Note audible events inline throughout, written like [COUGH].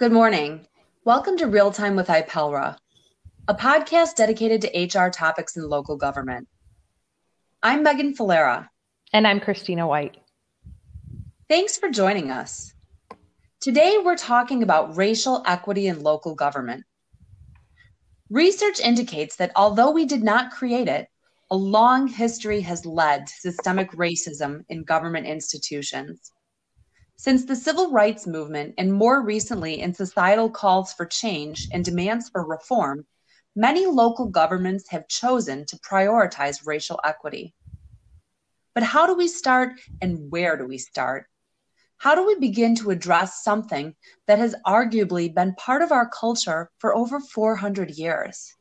Good morning. Welcome to Real Time with IPELRA, a podcast dedicated to HR topics in local government. I'm Megan Falera. And I'm Christina White. Thanks for joining us. Today, we're talking about racial equity in local government. Research indicates that although we did not create it, a long history has led to systemic racism in government institutions. Since the civil rights movement, and more recently in societal calls for change and demands for reform, many local governments have chosen to prioritize racial equity. But how do we start and where do we start? How do we begin to address something that has arguably been part of our culture for over 400 years?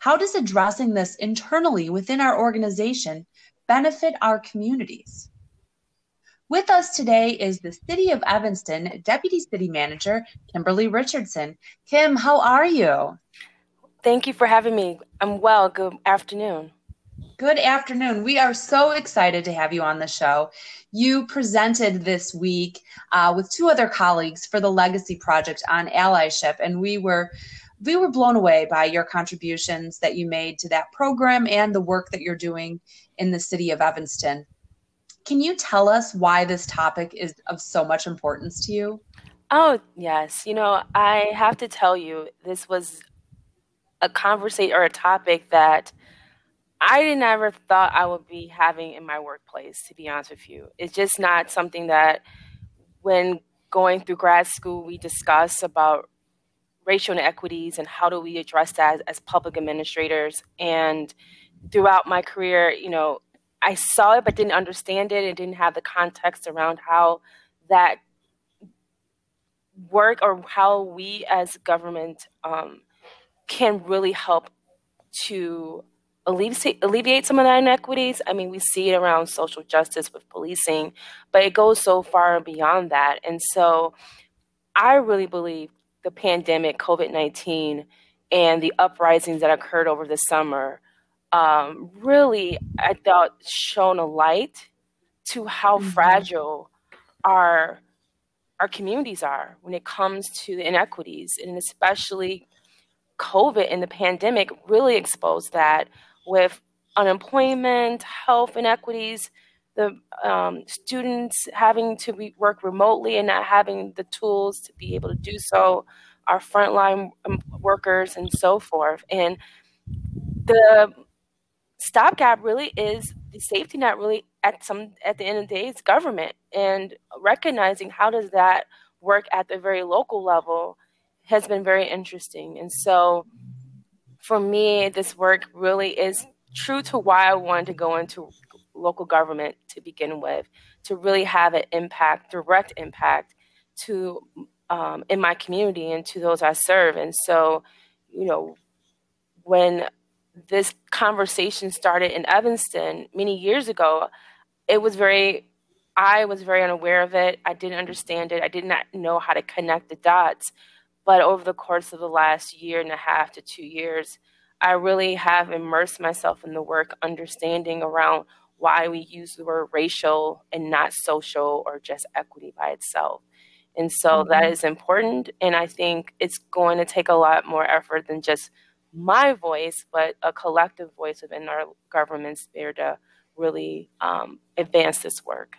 How does addressing this internally within our organization benefit our communities? With us today is the City of Evanston Deputy City Manager, Kimberly Richardson. Kim, how are you? Thank you for having me. I'm well. Good afternoon. Good afternoon. We are so excited to have you on the show. You presented this week uh, with two other colleagues for the Legacy Project on allyship, and we were we were blown away by your contributions that you made to that program and the work that you're doing in the city of Evanston. Can you tell us why this topic is of so much importance to you? Oh, yes. You know, I have to tell you, this was a conversation or a topic that I never thought I would be having in my workplace, to be honest with you. It's just not something that when going through grad school we discuss about racial inequities and how do we address that as, as public administrators. And throughout my career, you know, I saw it but didn't understand it and didn't have the context around how that work or how we as government um, can really help to alleviate, alleviate some of that inequities. I mean, we see it around social justice with policing, but it goes so far beyond that. And so I really believe the pandemic, COVID 19, and the uprisings that occurred over the summer um, really, I thought, shone a light to how mm-hmm. fragile our our communities are when it comes to the inequities, and especially COVID and the pandemic really exposed that with unemployment, health inequities, the um, students having to be, work remotely and not having the tools to be able to do so, our frontline um, workers, and so forth. And the stopgap really is the safety net really at some at the end of the day it's government. And recognizing how does that work at the very local level has been very interesting. And so for me this work really is true to why i wanted to go into local government to begin with to really have an impact direct impact to um, in my community and to those i serve. And so you know when this conversation started in Evanston many years ago, it was very, I was very unaware of it. I didn't understand it. I did not know how to connect the dots. But over the course of the last year and a half to two years, I really have immersed myself in the work, understanding around why we use the word racial and not social or just equity by itself. And so mm-hmm. that is important. And I think it's going to take a lot more effort than just my voice, but a collective voice within our government sphere to really um, advance this work.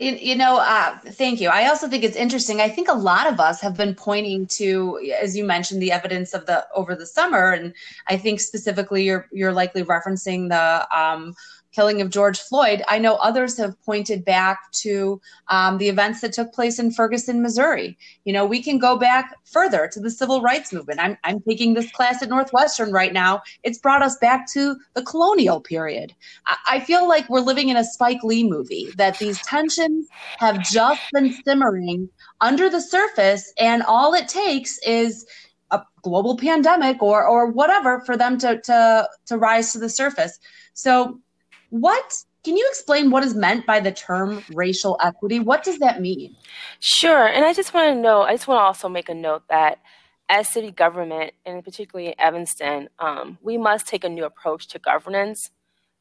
You, know, uh, thank you. I also think it's interesting. I think a lot of us have been pointing to, as you mentioned, the evidence of the over the summer, and I think specifically you're you're likely referencing the um, killing of George Floyd, I know others have pointed back to um, the events that took place in Ferguson, Missouri. You know, we can go back further to the civil rights movement. I'm, I'm taking this class at Northwestern right now. It's brought us back to the colonial period. I, I feel like we're living in a Spike Lee movie, that these tensions have just been simmering under the surface, and all it takes is a global pandemic or or whatever for them to to to rise to the surface. So what can you explain what is meant by the term racial equity? What does that mean? Sure. And I just want to know, I just want to also make a note that as city government, and particularly in Evanston, um, we must take a new approach to governance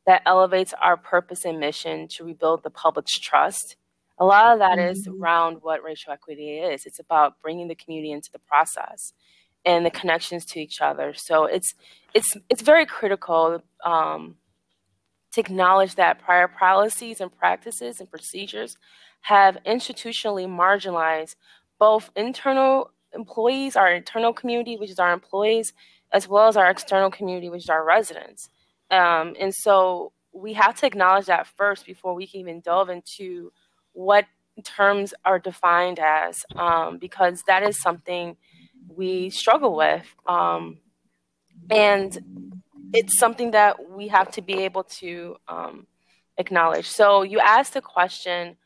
that elevates our purpose and mission to rebuild the public's trust A lot of that mm-hmm. is around what racial equity is. It's about bringing the community into the process and the connections to each other. So it's it's it's very critical um, to acknowledge that prior policies and practices and procedures have institutionally marginalized both internal employees, our internal community, which is our employees, as well as our external community, which is our residents. Um, and so we have to acknowledge that first before we can even delve into what terms are defined as, um, because that is something we struggle with. Um, and it's something that we have to be able to um, acknowledge. So you asked a question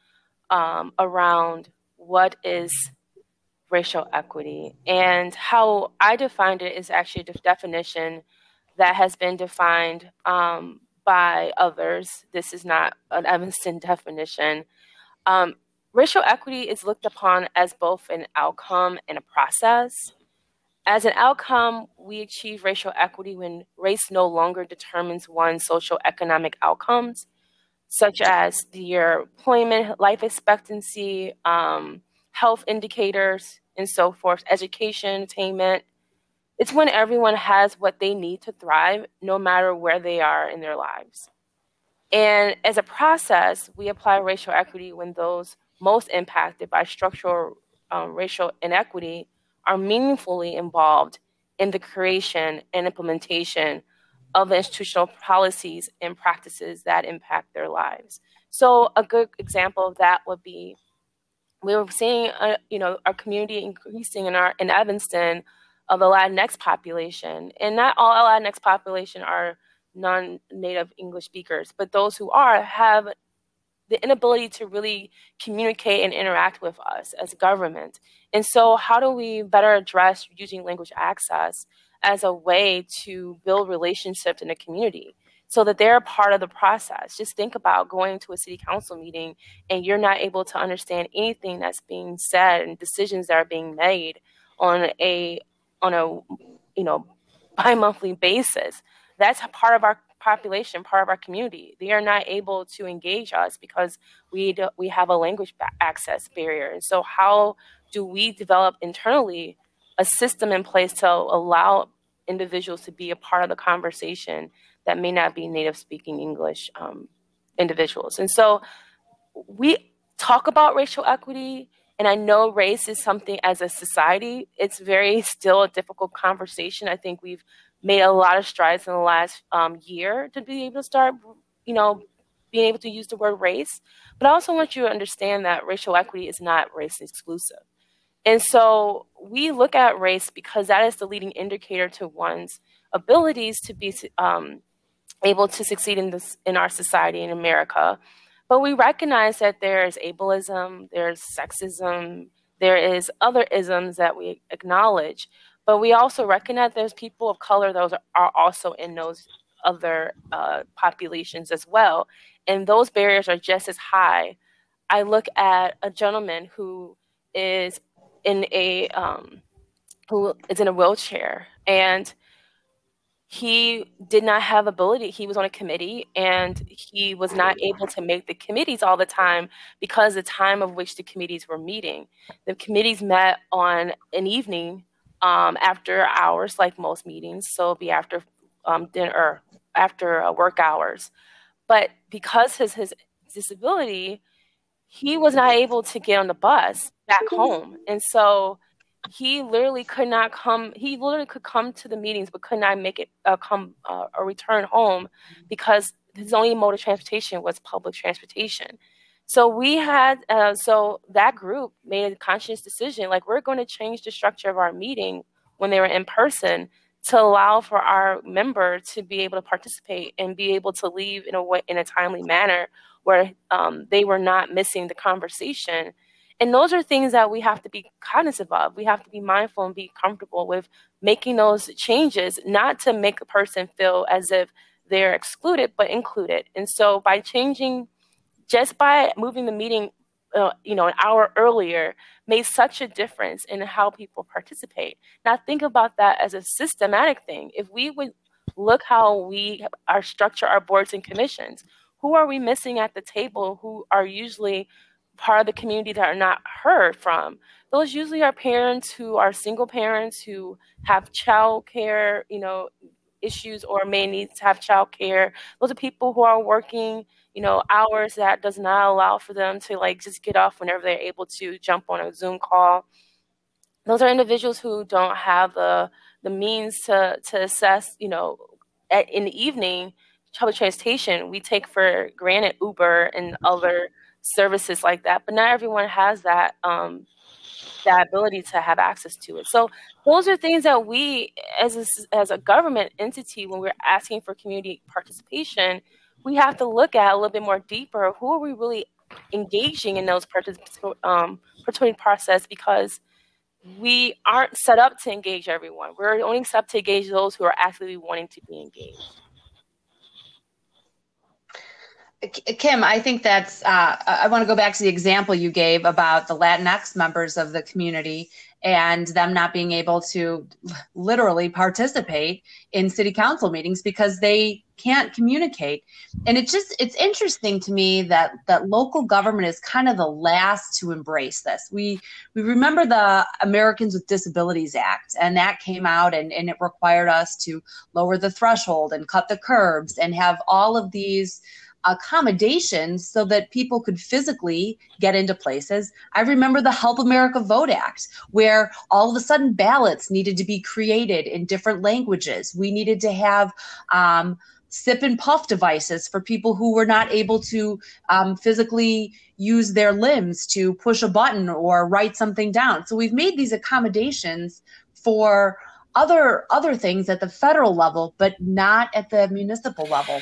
um, around what is racial equity. And how I defined it is actually a definition that has been defined um, by others. This is not an Evanston [LAUGHS] definition. Um, racial equity is looked upon as both an outcome and a process. As an outcome, we achieve racial equity when race no longer determines one's social economic outcomes, such as your employment, life expectancy, um, health indicators, and so forth, education, attainment. It's when everyone has what they need to thrive, no matter where they are in their lives. And as a process, we apply racial equity when those most impacted by structural um, racial inequity are meaningfully involved in the creation and implementation of the institutional policies and practices that impact their lives. So, a good example of that would be we were seeing, uh, you know, our community increasing in our in Evanston of the Latinx population, and not all Latinx population are non-native English speakers, but those who are have the inability to really communicate and interact with us as government. And so, how do we better address using language access as a way to build relationships in a community? so that they're a part of the process. Just think about going to a city council meeting and you're not able to understand anything that's being said and decisions that are being made on a on a you know bi-monthly basis. That's part of our population, part of our community. They are not able to engage us because we do, we have a language access barrier. And so how do we develop internally a system in place to allow individuals to be a part of the conversation that may not be native speaking English um, individuals. And so we talk about racial equity, and I know race is something as a society, it's very [LAUGHS] still a difficult conversation. I think we've made a lot of strides in the last um, year to be able to start, you know, being able to use the word race. But I also want you to understand that racial equity is not race exclusive. And so we look at race because that is the leading indicator to one's abilities to be um, able to succeed in this in our society in America. But we recognize that there is ableism, there's sexism, there is other isms that we acknowledge. But we also recognize there's people of color those are also in those other uh, populations as well, and those barriers are just as high. I look at a gentleman who is in a um, who is in a wheelchair and he did not have ability. He was on a committee and he was not able to make the committees all the time because the time of which the committees were meeting. The committees met on an evening um, after hours like most meetings so it'll be after um, dinner after uh, work hours. But because his his disability he was not able to get on the bus back home. And so he literally could not come he literally could come to the meetings but could not make it uh, come uh, or return home because his only mode of transportation was public transportation so we had uh, so that group made a conscious decision like we're going to change the structure of our meeting when they were in person to allow for our member to be able to participate and be able to leave in a way in a timely manner where um, they were not missing the conversation and those are things that we have to be cognizant of. We have to be mindful and be comfortable with making those changes, not to make a person feel as if they're excluded, but included. And so by changing, just by moving the meeting, uh, you know, an hour earlier, made such a difference in how people participate. Now think about that as a systematic thing. If we would look how we are structure our boards and commissions, who are we missing at the table who are usually part of the community that are not heard from. Those usually are parents who are single parents who have child care, you know, issues or may need to have child care. Those are people who are working, you know, hours that does not allow for them to like just get off whenever they're able to jump on a Zoom call. Those are individuals who don't have the the means to to assess, you know, at, in the evening public transportation. We take for granted Uber and other services like that, but not everyone has that um, that ability to have access to it. So those are things that we, as a, as a government entity, when we're asking for community participation, we have to look at a little bit more deeper. Who are we really engaging in those particip- um, process? Because we aren't set up to engage everyone. We're only set up to engage those who are actively wanting to be engaged. Kim, I think that's, uh, I want to go back to the example you gave about the Latinx members of the community and them not being able to literally participate in city council meetings because they can't communicate. And it's just, it's interesting to me that, that local government is kind of the last to embrace this. We, we remember the Americans with Disabilities Act, and that came out and, and it required us to lower the threshold and cut the curbs and have all of these accommodations so that people could physically get into places. I remember the Help America Vote Act, where all of a sudden ballots needed to be created in different languages. We needed to have um, sip and puff devices for people who were not able to um, physically use their limbs to push a button or write something down. So we've made these accommodations for other other things at the federal level but not at the municipal level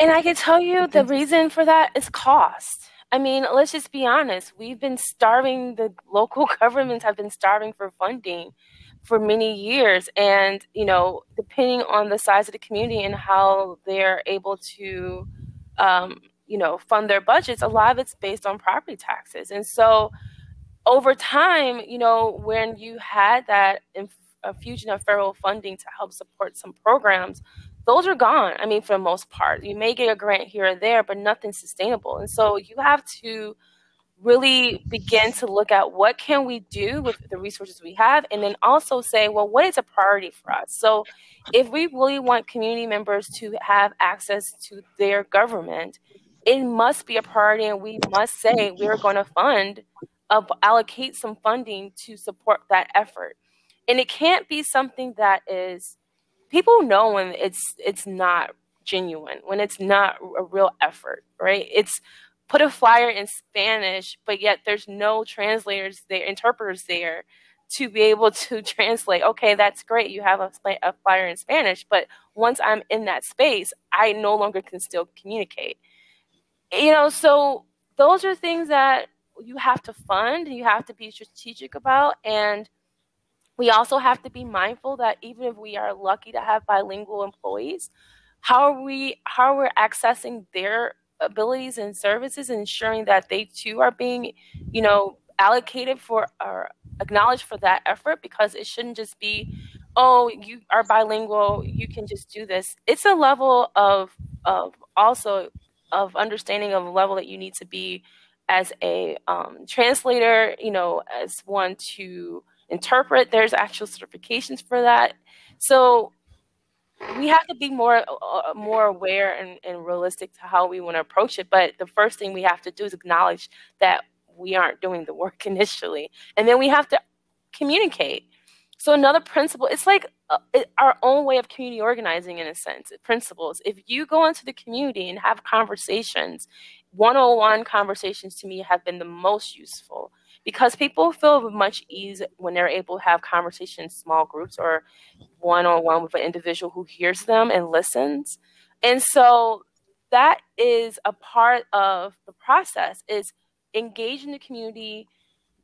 and I can tell you the reason for that is cost. I mean, let's just be honest. We've been starving, the local [LAUGHS] governments have been starving for funding for many years. And, you know, depending on the size of the community and how they're able to, um, you know, fund their budgets, a lot of it's based on property taxes. And so over time, you know, when you had that infusion of federal funding to help support some programs, those are gone. I mean, for the most part, you may get a grant here or there, but nothing sustainable. And so you have to really begin to look at what can we do with the resources we have and then also say well what is a priority for us so if we really want community members to have access to their government it must be a priority and we must say we're going to fund uh, allocate some funding to support that effort and it can't be something that is people know when it's it's not genuine, when it's not a real effort, right? It's put a flyer in Spanish, but yet there's no translators there, interpreters there to be able to [LAUGHS] translate. Okay, that's great. You have a, a flyer in Spanish, but once I'm in that space, I no longer can still communicate. You know, so those are things that you have to fund, you have to be strategic about, and we also have to be mindful that even if we are lucky to have bilingual employees, how are we how we're accessing their abilities and services and ensuring that they too are being, you know, allocated for or acknowledged for that effort because it shouldn't just be, oh, you are bilingual, you can just do this. It's a level of of also of understanding of a level that you need to be as a um, translator, you know, as one to interpret. There's actual certifications for that. So we have to be more uh, more aware and, and realistic to how we want to approach it. But the first thing we have to do is acknowledge that we aren't doing the work [LAUGHS] initially, and then we have to communicate. So another principle, it's like uh, our own way of community organizing in a sense. Principles. If you go into the community and have conversations, one-on-one conversations to me have been the most useful because people feel much ease when they're able to have conversations in small groups or one-on-one with an individual who hears them and listens. And so that is a part of the process is engaging the community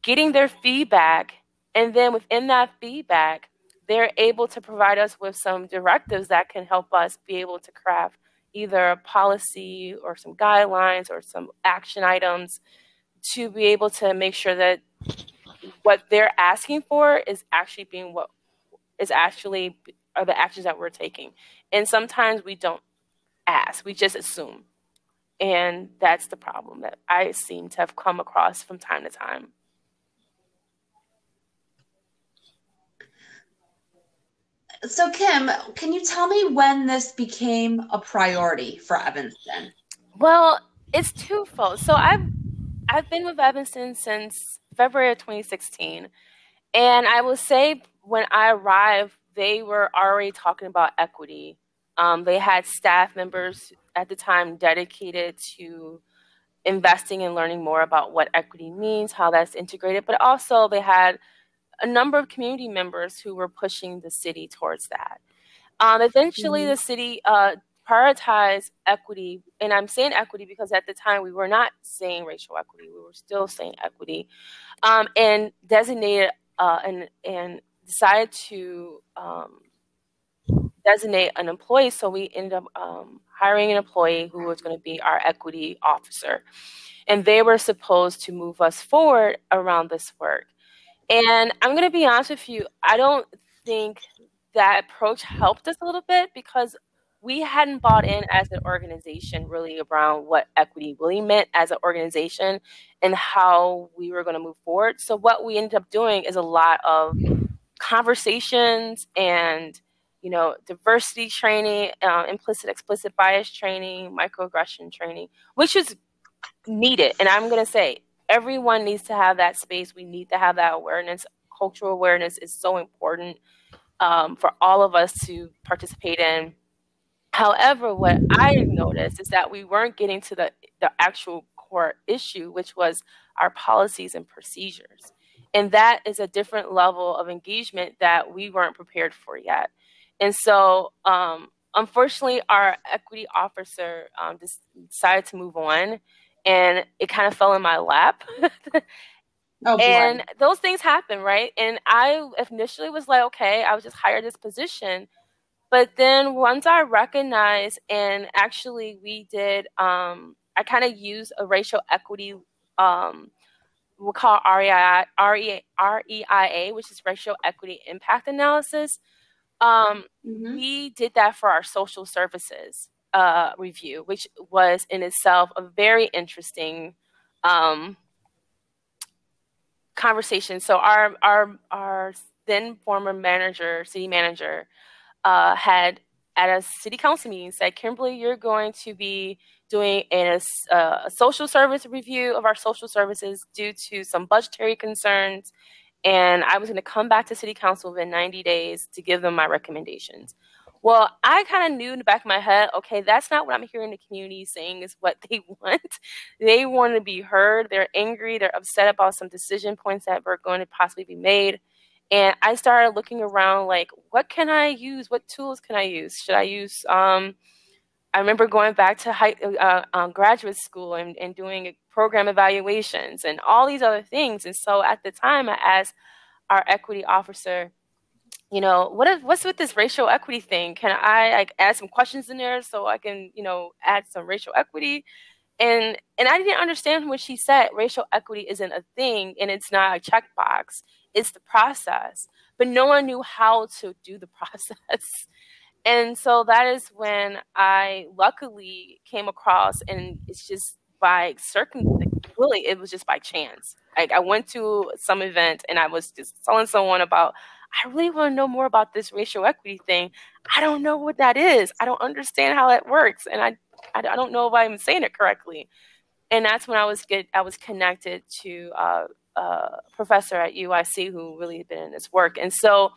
getting their feedback and then within that feedback they're able to provide us with some directives that can help us be able to craft either a policy or some guidelines or some action items to be able to make sure that what they're asking for is actually being what is actually are the actions that we're taking. And sometimes we don't ask, we just assume. And that's the problem that I seem to have come across from time to time. So, Kim, can you tell me when this became a priority for Evanston? Well, it's twofold. So I've I've been with Evanston since February of 2016, and I will say when I arrived, they were already talking about equity. Um, they had staff members at the time dedicated to investing and learning more about what equity means, how that's integrated, but also they had a number of community members who were pushing the city towards that. Um, eventually, mm-hmm. the city uh, prioritized equity, and I'm saying equity because at the time we were not saying racial equity; we were still saying equity, um, and designated uh, and and decided to um, designate an employee. So we ended up um, hiring an employee who was going to be our equity officer, and they were supposed to move us forward around this work. And I'm going to be honest with you, I don't think that approach helped us a little bit because we hadn't bought in as an organization really around what equity really meant as an organization and how we were going to move forward. So what we ended up doing is a lot of conversations and you know diversity training, uh, implicit explicit bias training, microaggression training, which is needed. And I'm going to say everyone needs to have that space. We need to have that awareness. Cultural awareness is so important um, for all of us to participate in. However, what I noticed is that we weren't getting to the, the actual core issue, which was our policies and procedures. And that is a different level of engagement that we weren't prepared for yet. And so, um, unfortunately, our equity officer um, decided to move on and it kind of fell in my lap. [LAUGHS] oh, and those things happen, right? And I initially was like, okay, I was just hired this position. But then once I recognized, and actually we did, um, I kind of used a racial equity, um, we'll call REIA, which is racial equity impact analysis. Um, mm-hmm. We did that for our social services uh, review, which was in itself a very interesting um, conversation. So our our our then former manager, city manager, uh, had at a city council meeting said, Kimberly, you're going to be doing a, a social service review of our social services due to some budgetary concerns. And I was going to come back to city council within 90 days to give them my recommendations. Well, I kind of knew in the back of my head, okay, that's not what I'm hearing the community saying is what [LAUGHS] they want. they want to be heard. They're angry. They're upset about some decision points that were going to possibly be made. And I started looking around like, what can I use? What tools can I use? Should I use, um, I remember going back to high, uh, um, graduate school and, and doing program evaluations and all these other things. And so at the time, I asked our equity officer, you know, what what's with this racial equity thing? Can I like add some questions in there so I can, you know, add some racial equity? And and I didn't understand when she said racial equity isn't a thing and it's not a checkbox. It's the process. But no one knew how to do the [LAUGHS] process. And so that is when I luckily came across and it's just by circum really it was just by chance. Like I went to some event and I was just telling someone about I really want to know more about this racial equity thing. I don't know what that is. I don't understand how that works, and I I, I don't know if I'm saying it correctly. And that's when I was get I was connected to uh, a professor at UIC who really had been in this work, and so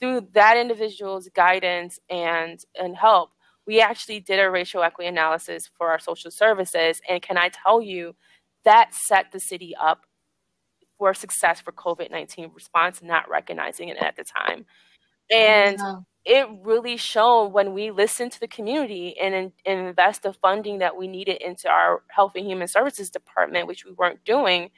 through that individual's guidance and and help, we actually did a racial equity analysis for our social services. And can I tell you, that set the city up for success for COVID 19 response, not recognizing it at the time. And yeah. it really showed when we listened to the community and, and invest the funding that we needed into our Health and Human Services Department, which we weren't doing.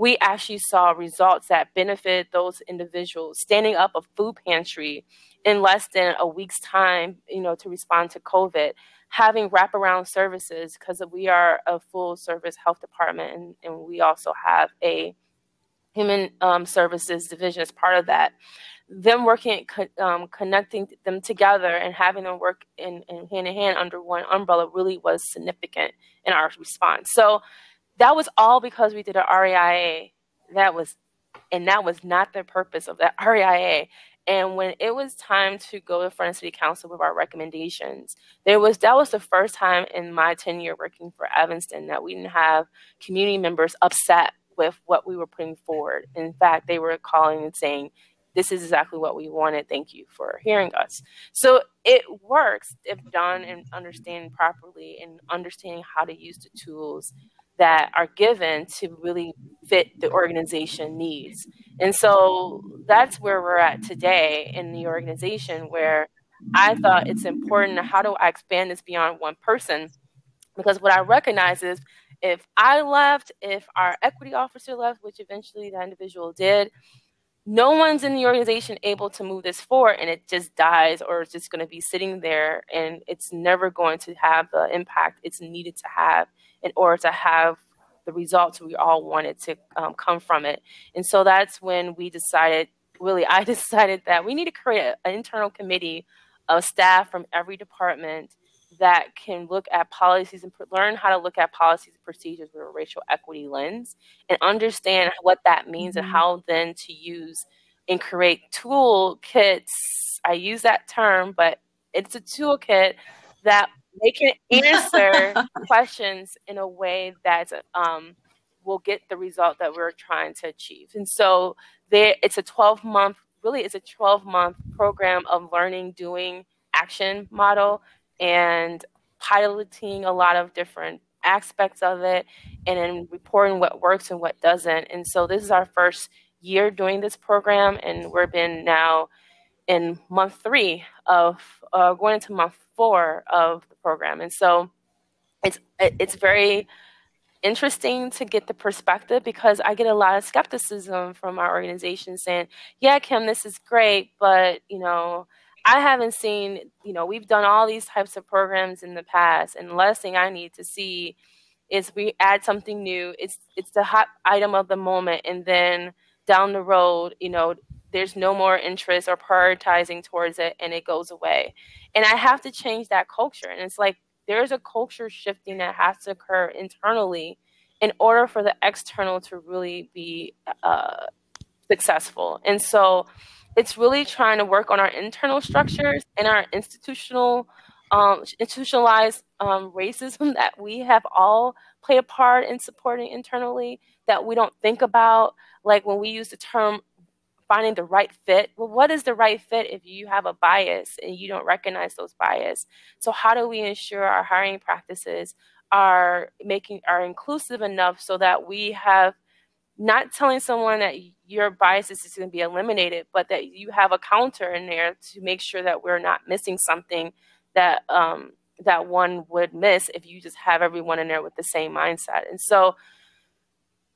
We actually saw results that benefited those individuals. Standing up a food pantry in less than a week's time, you know, to respond to COVID, having wraparound services because we are a full service health department and, and we also have a Human um, Services Division as part of that. Them working, um, connecting them together and having them work in, in hand in hand under one umbrella really was significant in our response. So that was all because we did an REIA. That was, and that was not the purpose of that [LAUGHS] REIA. And when it was time to go to front of city council with our recommendations, there was that was the first time in my tenure working for Evanston that we didn't have community members upset with what we were putting forward. In fact, they were calling and saying, this is exactly what we wanted. Thank you for hearing us. So it works if done and understand properly and understanding how to use the tools that are given to really fit the organization needs. And so that's where we're at today in the organization where I thought it's important how do I expand this beyond one person? Because what I recognize is if I left, if our equity officer left, which eventually that individual did, no one's in the organization able to move this forward and it just dies or it's just going to be sitting there and it's never going to have the impact it's needed to have in order to have the results we all wanted to um, come from it. And so that's when we decided, really, I [LAUGHS] decided that we need to create an internal committee of staff from every department that can look at policies and learn how to look at policies and procedures with a racial equity lens and understand what that means mm-hmm. and how then to use and create toolkits. I use that term, but it's a toolkit that they can [LAUGHS] answer questions in a way that um, will get the result that we're trying to achieve. And so there, it's a 12 month, really, it's a 12 month program of learning, doing, action model, and piloting a lot of different aspects of it, and then reporting what works and what doesn't. And so this is our first year doing this program, and we've been now in month three of uh, going into month four of the program. And so it's it's very interesting to get the perspective because I get a lot of skepticism from our organization saying, "Yeah, Kim, this is great, but you know, I haven't seen, you know, we've done all these types of programs in the past, and the last thing I need to see is we add something new. It's it's the hot item of the moment, and then down the road, you know, there's no more interest or prioritizing towards it and it goes away. And I have to change that culture. And it's like there's a culture shifting that has to occur internally in order for the external to really be uh, successful. And so it's really trying to work on our internal structures and our institutional um, institutionalized um, racism [LAUGHS] that we have all play a part in supporting internally that we don't think about like when we use the term finding the right fit. Well, what is the right fit if you have a bias and you don't recognize those bias? So how do we ensure our hiring practices are making are inclusive enough so that we have not telling someone that your biases is going to be eliminated, but that you have a counter in there to make sure that we're not missing something that um, that one would miss if you just have everyone in there with the same mindset. And so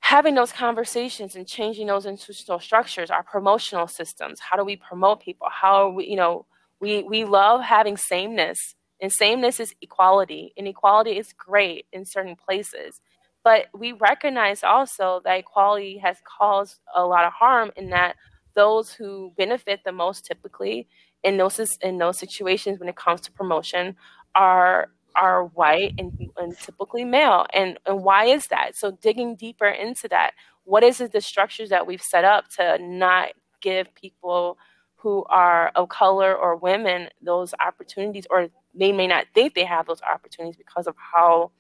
having those conversations and changing those institutional structures, our promotional systems. How do we promote people? How we, you know, we, we love having sameness, and sameness is equality, Inequality is great in certain places. But we recognize also that equality has caused a lot of harm in that those who benefit the most typically in those in those situations when it comes to promotion are are white and, and typically male. And, and why is that? So digging deeper into that, what is it the structures that we've set up to not give people who are of color or women those opportunities, or they may not think they have those opportunities because of how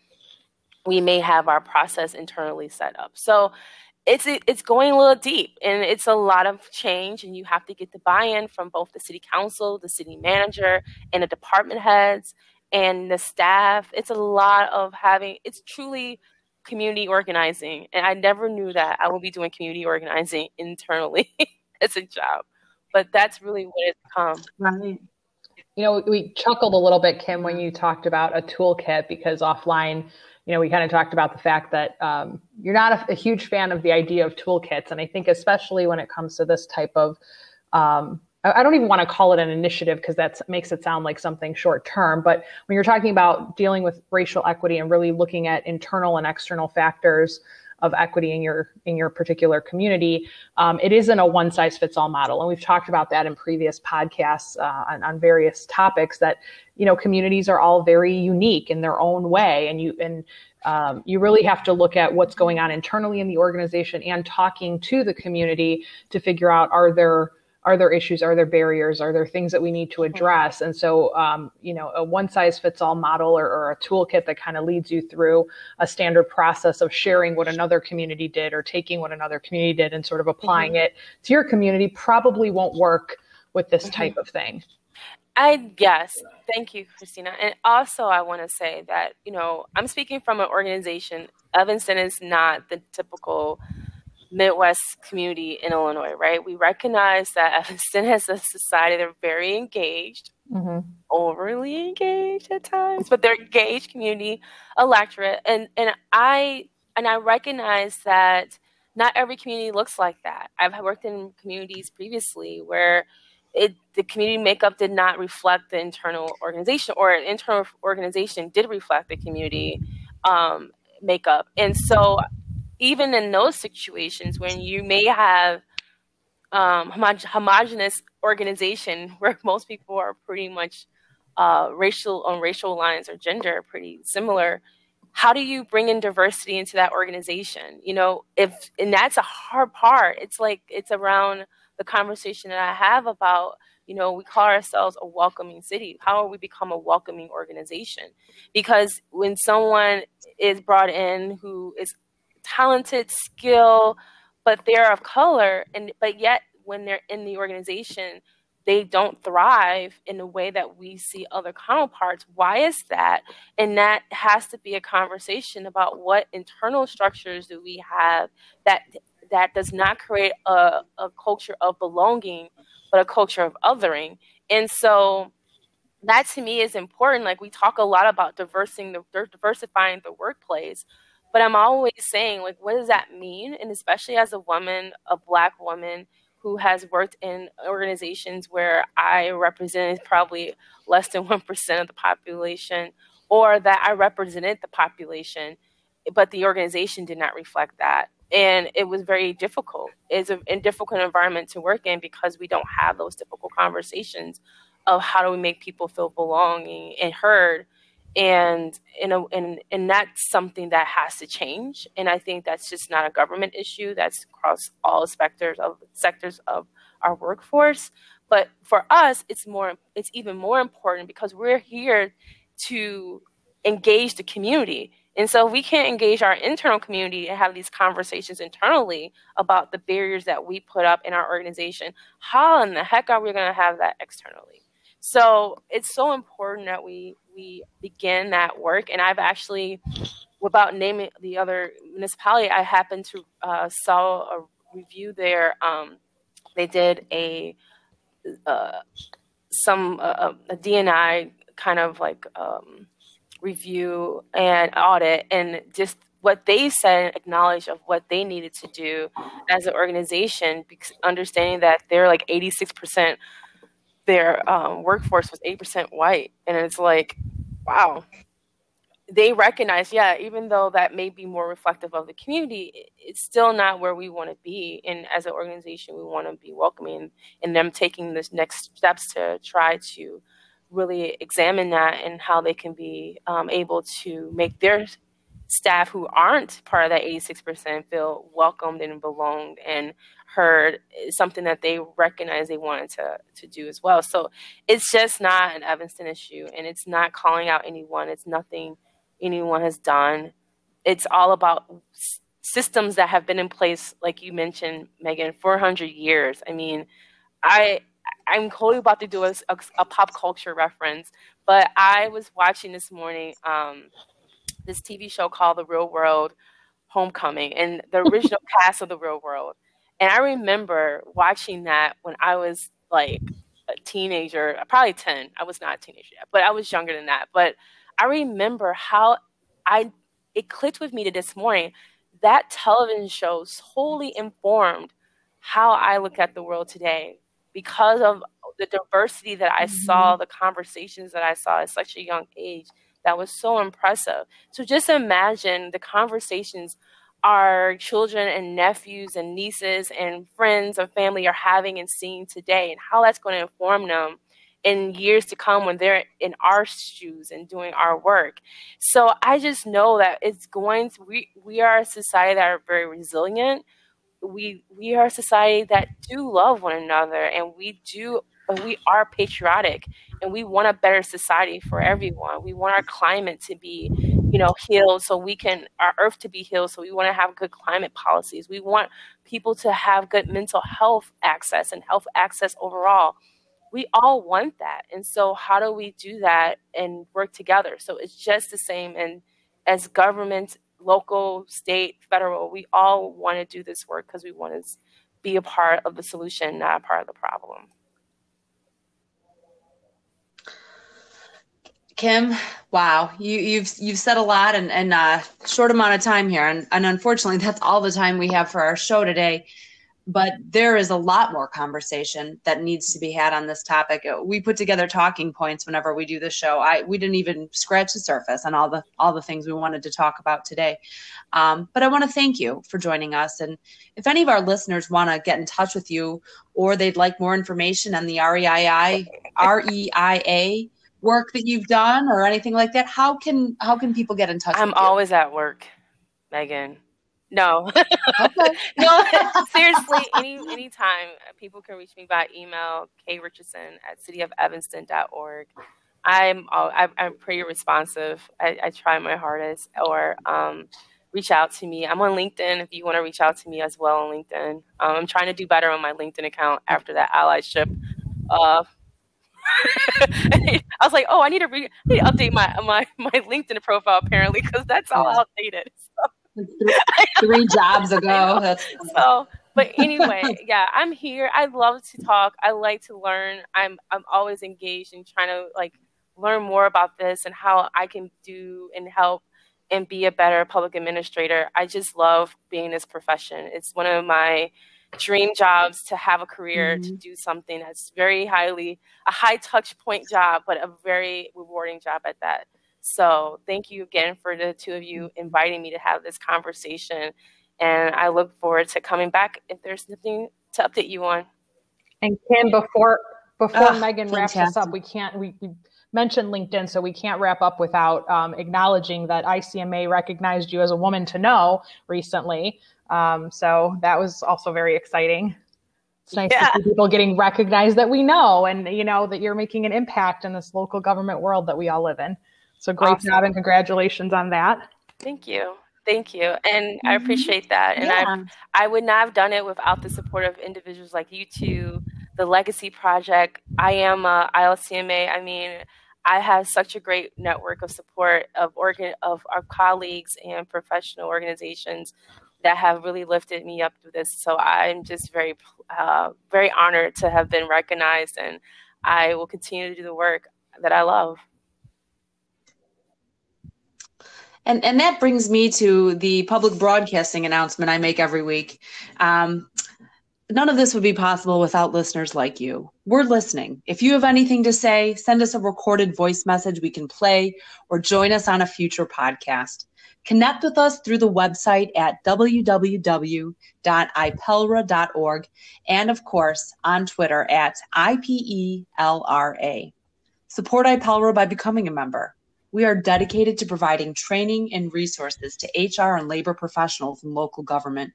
we may have our process internally set up. So it's it's going a little deep and it's a lot of change and you have to get the buy-in from both the city council the city manager and the department heads and the staff. It's a lot of having, it's truly community organizing. And I never knew that I would be doing community organizing [LAUGHS] internally [LAUGHS] as a job. But that's really what it's become. Right. You know, we chuckled a little bit, Kim, when you talked about a toolkit because offline, you know, we kind of talked about the fact that um, you're not a, a, huge fan of the idea of toolkits. And I think, especially when it comes to this type of um, I don't even want to call it an initiative because that makes it sound like something short term. But when you're talking about dealing with racial equity and really looking at internal and external factors of equity in your in your particular community, um, it isn't a one size fits all model. And we've talked about that in previous podcasts uh, on, on various topics. That you know communities are all very unique in their own way, and you and um, you really have to look at what's going on internally in the organization and talking to the community to figure out are there are there issues are there barriers are there things that we need to address and so um, you know a one size fits all model or, or a toolkit that kind of leads you through a standard process of sharing what another community did or taking what another community did and sort of applying mm-hmm. it to your community probably won't work with this mm-hmm. type of thing I yes, thank you, Christina. And also, I want to say that you know I'm speaking from an organization. Evanston is not the typical Midwest community in Illinois, right? We recognize that [LAUGHS] Evanston has a society they're very engaged, mm-hmm. overly engaged at times, but they're engaged community electorate, and and I and I recognize that not every community looks like that. I've worked in communities previously where it the community makeup did not reflect the internal organization, or an internal organization did reflect the community um, makeup, and so even in those situations when you may have um, homogenous organization [LAUGHS] where most people are pretty much uh, racial on racial lines or gender pretty similar how do you bring in diversity into that organization? You know if and that's a hard part. It's like it's around the conversation that i have about you know we call ourselves a welcoming city. How are we become a welcoming organization? Because when someone is brought in who is talented, skill, but they're of color, and but yet when they're in the organization, they don't thrive in the way that we see other counterparts. Why is that? And that has to be a conversation about what internal structures do we have that that does not create a, a culture of belonging, but a culture of othering. And so that to me is important. Like we talk a lot about diversing the diversifying the workplace, but I'm always saying, like, what does that mean? And especially as a woman, a black woman who has worked in organizations where I represented probably less than [LAUGHS] 1% of the population, or that I represented the population, but the organization did not reflect that. And it was very difficult. It's a, a difficult environment to work in because we don't have those difficult conversations of how do we make people feel belonging and heard and and and that's something that has to change. And i think that's just not a government issue. That's across all sectors of sectors of our workforce. But for us it's more it's even more important because we're here to engage the community. And so if we can't engage our internal community and have these conversations internally about the barriers that we put up in our organization how in the heck are we going to have that externally so it's so important that we we begin that work. And I've actually, without naming the other municipality, I happened to uh, saw a review there. Um, they did a uh, some uh, a DNI kind of like um, review and audit, and just what they said and acknowledged of what they needed to do as an organization, understanding that they're like 86% their um, workforce was 8% white. And it's like, wow. They recognize, yeah, even though that may be more reflective of the community, it's still not where we want to be. And as an organization, we want to be welcoming and them taking this next steps to try to really examine that and how they can be um, able to make their staff who aren't part of that 86% feel welcomed and belonged and heard is something that they recognize they wanted to to do as well. So it's just not an Evanston issue, and it's not calling out anyone. It's nothing anyone has done. It's all about systems that have been in place, like you mentioned, Megan, 400 years. I mean, I I'm totally about to do a, a, a, pop culture reference, but I was watching this morning um, this TV show called The Real World Homecoming, and the [LAUGHS] original cast of The Real World and I remember watching that when I was like a teenager, probably 10. I was not a teenager yet, but I was younger than that. But I remember how I it clicked with me to this morning. That television show totally informed how I look at the world today because of the diversity that I mm-hmm. saw, the conversations that I saw at such a young age. That was so impressive. So just imagine the conversations our children and nephews and nieces and friends and family are having and seeing today and how that's going to inform them in years to come when they're in our shoes and doing our work. So I just know that it's going to we we are a society that are very resilient. We we are a society that do love one another and we do we are patriotic and we want a better society for everyone. We want our climate to be, you know, healed so we can our earth to be healed so we want to have good climate policies. We want people to have good mental health access and health access overall we all want that. And so how do we do that and work together? So it's just the same and as government, local, state, federal, we all want to do this work because we want to be a part of the solution, not a part of the problem. Kim, wow, you, have you've, you've said a lot in, in a short amount of time here, and, and unfortunately, [LAUGHS] that's all the time we have for our show today but there is a lot more conversation that needs to be had on this topic. We put together talking points whenever we do the show. I we didn't even scratch the surface on all the all the things we wanted to talk about today. Um, but I want to thank you for joining us. And if any of our listeners want to get in touch with you, or they'd like more information on the REII REIA work that you've done, or anything like that, how can how can people get in touch? I'm always at work, Megan. No. [LAUGHS] No, seriously, any anytime people can reach me by email, krichardson at cityofevanston.org. I'm I, I'm pretty responsive. I, I try my hardest, or um, reach out to me. I'm on LinkedIn if you want to reach out to me as well on LinkedIn. Um, I'm trying to do better on my LinkedIn account after that allyship. Uh, [LAUGHS] I was like, oh, I need to, re- I need to update my my my LinkedIn profile apparently because that's all outdated. [LAUGHS] So three, three jobs ago. [LAUGHS] That's so. But anyway, yeah, I'm here. I love to talk. I like to learn. I'm I'm always engaged in trying to like learn more about this and how I can do and help and be a better public administrator. I just love being this profession. It's one of my dream jobs to have a career mm-hmm. to do something that's very highly a high touch point job, but a very rewarding job at that. So thank you again for the two of you inviting me to have this conversation. And I look forward to coming back if there's nothing to update you on. And Kim, before before oh, Megan fantastic. wraps us up, we can't we, we mentioned LinkedIn, so we can't wrap up without um, acknowledging that ICMA recognized you as a woman to know recently. Um, so that was also very exciting. It's nice yeah. to see people getting recognized that we know, and you know that you're making an impact in this local government world that we all live in. So great awesome. job and congratulations on that. Thank you. Thank you. And I mm-hmm. appreciate that. And yeah. I I would not have done it without the support of individuals like you two, the Legacy Project. I am a ILCMA. I mean, I have such a great network of support of organ of our colleagues and professional organizations that have really lifted me up through this. So I'm just very, uh, very honored to have been recognized, and I will continue to do the work that I love. And and that brings me to the public broadcasting announcement I make every week. Um, none of this would be possible without listeners like you. We're listening. If you have anything to say, send us a recorded voice message we can play or join us on a future podcast. Connect with us through the website at www.ipelra.org and, of course, on Twitter at IPELRA. Support IPELRA by becoming a member. We are dedicated to providing training and resources to HR and labor professionals in local government.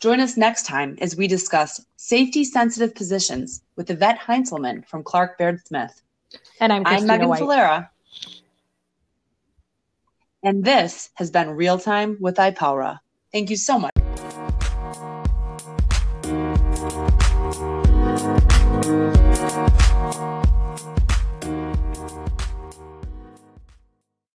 Join us next time as we discuss safety sensitive positions with Yvette Heintzelman from Clark Baird Smith. And I'm, I'm Megan White. Falera. And this has been Real Time with IPELRA. Thank you so much.